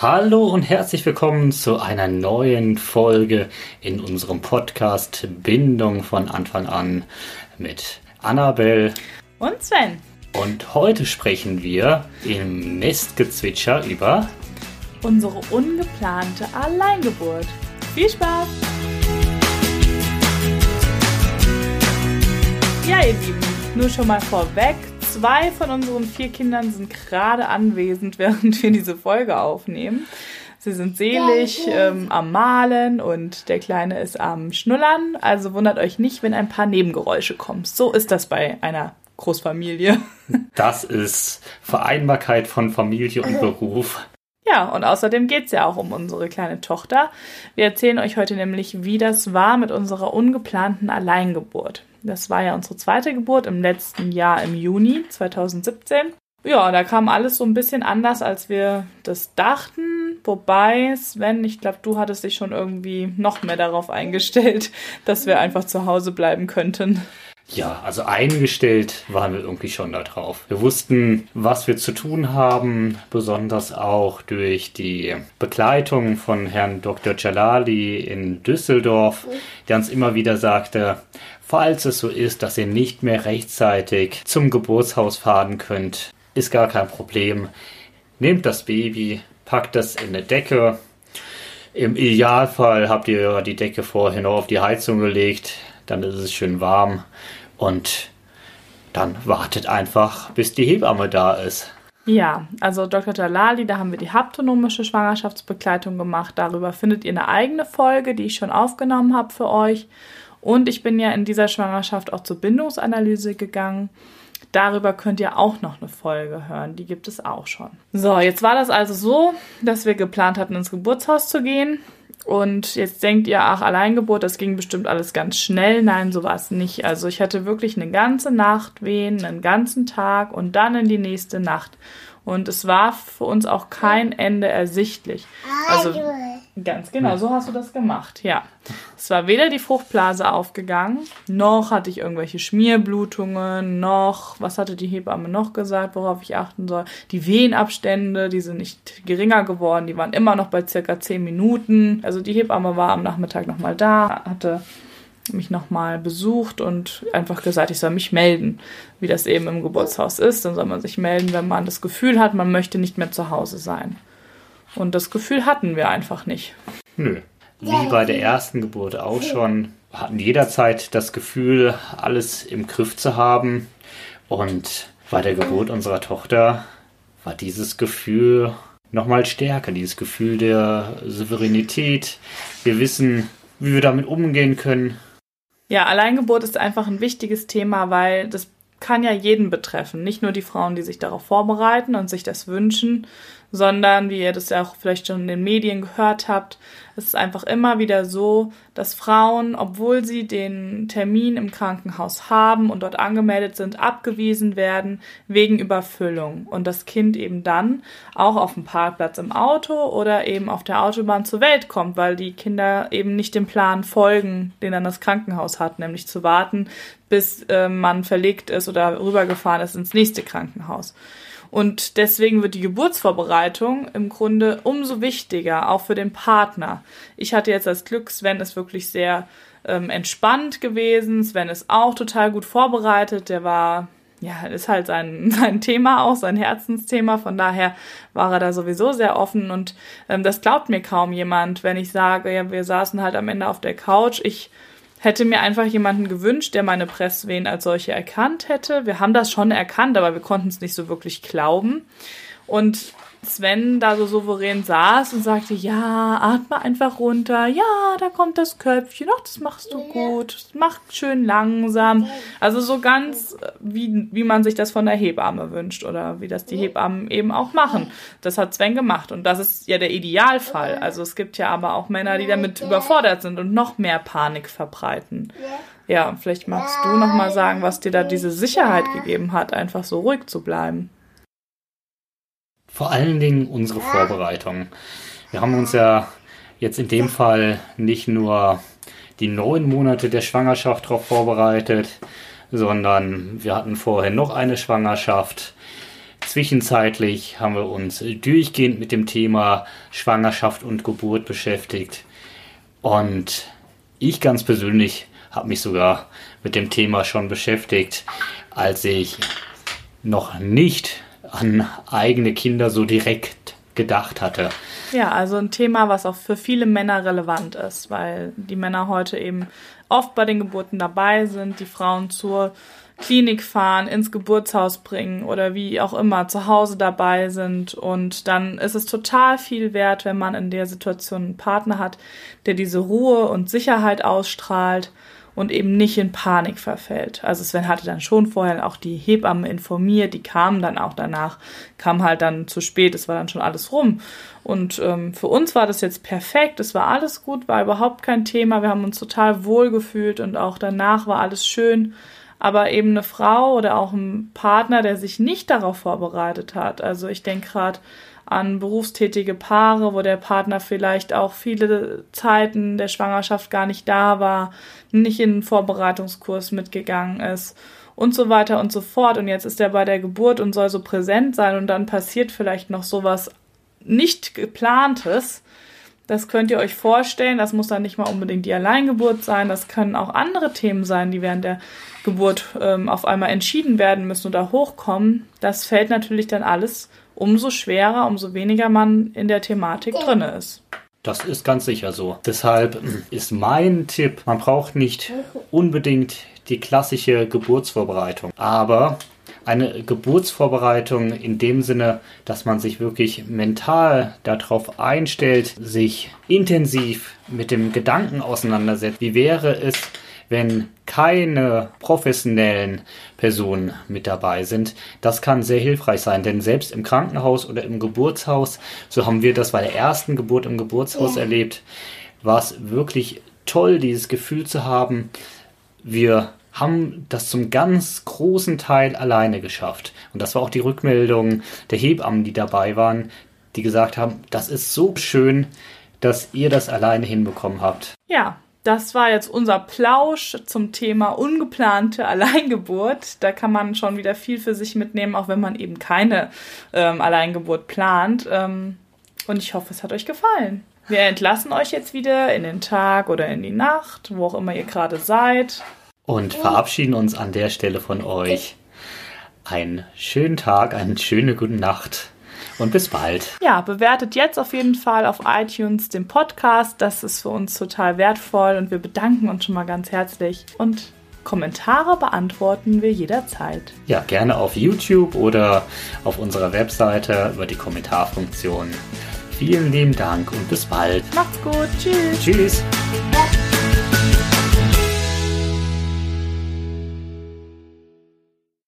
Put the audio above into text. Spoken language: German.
Hallo und herzlich willkommen zu einer neuen Folge in unserem Podcast Bindung von Anfang an mit Annabelle und Sven. Und heute sprechen wir im Nestgezwitscher über unsere ungeplante Alleingeburt. Viel Spaß! Ja, ihr Lieben, nur schon mal vorweg, Zwei von unseren vier Kindern sind gerade anwesend, während wir diese Folge aufnehmen. Sie sind selig ähm, am Malen und der Kleine ist am Schnullern. Also wundert euch nicht, wenn ein paar Nebengeräusche kommen. So ist das bei einer Großfamilie. Das ist Vereinbarkeit von Familie und Beruf. Ja, und außerdem geht es ja auch um unsere kleine Tochter. Wir erzählen euch heute nämlich, wie das war mit unserer ungeplanten Alleingeburt. Das war ja unsere zweite Geburt im letzten Jahr im Juni 2017. Ja, da kam alles so ein bisschen anders, als wir das dachten. Wobei, Sven, ich glaube, du hattest dich schon irgendwie noch mehr darauf eingestellt, dass wir einfach zu Hause bleiben könnten. Ja, also eingestellt waren wir irgendwie schon da drauf. Wir wussten, was wir zu tun haben, besonders auch durch die Begleitung von Herrn Dr. Jalali in Düsseldorf, der uns immer wieder sagte, falls es so ist, dass ihr nicht mehr rechtzeitig zum Geburtshaus fahren könnt, ist gar kein Problem. Nehmt das Baby, packt das in eine Decke. Im Idealfall habt ihr die Decke vorher noch auf die Heizung gelegt, dann ist es schön warm und dann wartet einfach, bis die Hebamme da ist. Ja, also Dr. Jalali, da haben wir die haptonomische Schwangerschaftsbegleitung gemacht. Darüber findet ihr eine eigene Folge, die ich schon aufgenommen habe für euch. Und ich bin ja in dieser Schwangerschaft auch zur Bindungsanalyse gegangen. Darüber könnt ihr auch noch eine Folge hören. Die gibt es auch schon. So, jetzt war das also so, dass wir geplant hatten, ins Geburtshaus zu gehen. Und jetzt denkt ihr, ach, Alleingeburt, das ging bestimmt alles ganz schnell. Nein, so war es nicht. Also ich hatte wirklich eine ganze Nacht wehen, einen ganzen Tag und dann in die nächste Nacht. Und es war für uns auch kein Ende ersichtlich. Also ganz genau, so hast du das gemacht, ja. Es war weder die Fruchtblase aufgegangen, noch hatte ich irgendwelche Schmierblutungen, noch, was hatte die Hebamme noch gesagt, worauf ich achten soll? Die Wehenabstände, die sind nicht geringer geworden, die waren immer noch bei circa 10 Minuten. Also die Hebamme war am Nachmittag nochmal da, hatte mich nochmal besucht und einfach gesagt, ich soll mich melden, wie das eben im Geburtshaus ist. Dann soll man sich melden, wenn man das Gefühl hat, man möchte nicht mehr zu Hause sein. Und das Gefühl hatten wir einfach nicht. Nö. Wie bei der ersten Geburt auch schon, hatten jederzeit das Gefühl, alles im Griff zu haben. Und bei der Geburt unserer Tochter war dieses Gefühl nochmal stärker, dieses Gefühl der Souveränität. Wir wissen, wie wir damit umgehen können. Ja, Alleingeburt ist einfach ein wichtiges Thema, weil das kann ja jeden betreffen. Nicht nur die Frauen, die sich darauf vorbereiten und sich das wünschen, sondern, wie ihr das ja auch vielleicht schon in den Medien gehört habt, es ist einfach immer wieder so, dass Frauen, obwohl sie den Termin im Krankenhaus haben und dort angemeldet sind, abgewiesen werden wegen Überfüllung und das Kind eben dann auch auf dem Parkplatz im Auto oder eben auf der Autobahn zur Welt kommt, weil die Kinder eben nicht dem Plan folgen, den dann das Krankenhaus hat, nämlich zu warten, bis äh, man verlegt ist oder rübergefahren ist ins nächste Krankenhaus. Und deswegen wird die Geburtsvorbereitung im Grunde umso wichtiger, auch für den Partner. Ich hatte jetzt das Glück, Sven ist wirklich sehr ähm, entspannt gewesen. Sven ist auch total gut vorbereitet. Der war, ja, ist halt sein, sein Thema auch, sein Herzensthema. Von daher war er da sowieso sehr offen und ähm, das glaubt mir kaum jemand, wenn ich sage, ja, wir saßen halt am Ende auf der Couch. Ich hätte mir einfach jemanden gewünscht, der meine Presswehen als solche erkannt hätte. Wir haben das schon erkannt, aber wir konnten es nicht so wirklich glauben. Und Sven da so souverän saß und sagte, ja, atme einfach runter, ja, da kommt das Köpfchen, ach, das machst du gut, mach schön langsam. Also so ganz, wie, wie man sich das von der Hebamme wünscht oder wie das die Hebammen eben auch machen. Das hat Sven gemacht und das ist ja der Idealfall. Also es gibt ja aber auch Männer, die damit überfordert sind und noch mehr Panik verbreiten. Ja, vielleicht magst du noch mal sagen, was dir da diese Sicherheit gegeben hat, einfach so ruhig zu bleiben. Vor allen Dingen unsere Vorbereitung. Wir haben uns ja jetzt in dem Fall nicht nur die neun Monate der Schwangerschaft darauf vorbereitet, sondern wir hatten vorher noch eine Schwangerschaft, Zwischenzeitlich haben wir uns durchgehend mit dem Thema Schwangerschaft und Geburt beschäftigt. Und ich ganz persönlich habe mich sogar mit dem Thema schon beschäftigt, als ich noch nicht an eigene Kinder so direkt gedacht hatte. Ja, also ein Thema, was auch für viele Männer relevant ist, weil die Männer heute eben oft bei den Geburten dabei sind, die Frauen zur Klinik fahren, ins Geburtshaus bringen oder wie auch immer zu Hause dabei sind. Und dann ist es total viel wert, wenn man in der Situation einen Partner hat, der diese Ruhe und Sicherheit ausstrahlt und eben nicht in Panik verfällt. Also Sven hatte dann schon vorher auch die Hebamme informiert, die kamen dann auch danach, kam halt dann zu spät, es war dann schon alles rum. Und ähm, für uns war das jetzt perfekt, es war alles gut, war überhaupt kein Thema, wir haben uns total wohl gefühlt und auch danach war alles schön. Aber eben eine Frau oder auch ein Partner, der sich nicht darauf vorbereitet hat. Also ich denke gerade an berufstätige Paare, wo der Partner vielleicht auch viele Zeiten der Schwangerschaft gar nicht da war, nicht in den Vorbereitungskurs mitgegangen ist und so weiter und so fort. Und jetzt ist er bei der Geburt und soll so präsent sein und dann passiert vielleicht noch sowas nicht geplantes. Das könnt ihr euch vorstellen. Das muss dann nicht mal unbedingt die Alleingeburt sein. Das können auch andere Themen sein, die während der Geburt ähm, auf einmal entschieden werden müssen oder hochkommen. Das fällt natürlich dann alles umso schwerer, umso weniger man in der Thematik drin ist. Das ist ganz sicher so. Deshalb ist mein Tipp, man braucht nicht unbedingt die klassische Geburtsvorbereitung, aber eine Geburtsvorbereitung in dem Sinne, dass man sich wirklich mental darauf einstellt, sich intensiv mit dem Gedanken auseinandersetzt. Wie wäre es, wenn keine professionellen Personen mit dabei sind. Das kann sehr hilfreich sein, denn selbst im Krankenhaus oder im Geburtshaus, so haben wir das bei der ersten Geburt im Geburtshaus ja. erlebt, war es wirklich toll, dieses Gefühl zu haben, wir haben das zum ganz großen Teil alleine geschafft. Und das war auch die Rückmeldung der Hebammen, die dabei waren, die gesagt haben, das ist so schön, dass ihr das alleine hinbekommen habt. Ja, das war jetzt unser Plausch zum Thema ungeplante Alleingeburt. Da kann man schon wieder viel für sich mitnehmen, auch wenn man eben keine ähm, Alleingeburt plant. Ähm, und ich hoffe, es hat euch gefallen. Wir entlassen euch jetzt wieder in den Tag oder in die Nacht, wo auch immer ihr gerade seid. Und verabschieden uns an der Stelle von euch. Einen schönen Tag, eine schöne gute Nacht und bis bald. Ja, bewertet jetzt auf jeden Fall auf iTunes den Podcast. Das ist für uns total wertvoll und wir bedanken uns schon mal ganz herzlich. Und Kommentare beantworten wir jederzeit. Ja, gerne auf YouTube oder auf unserer Webseite über die Kommentarfunktion. Vielen lieben Dank und bis bald. Macht's gut. Tschüss. Tschüss.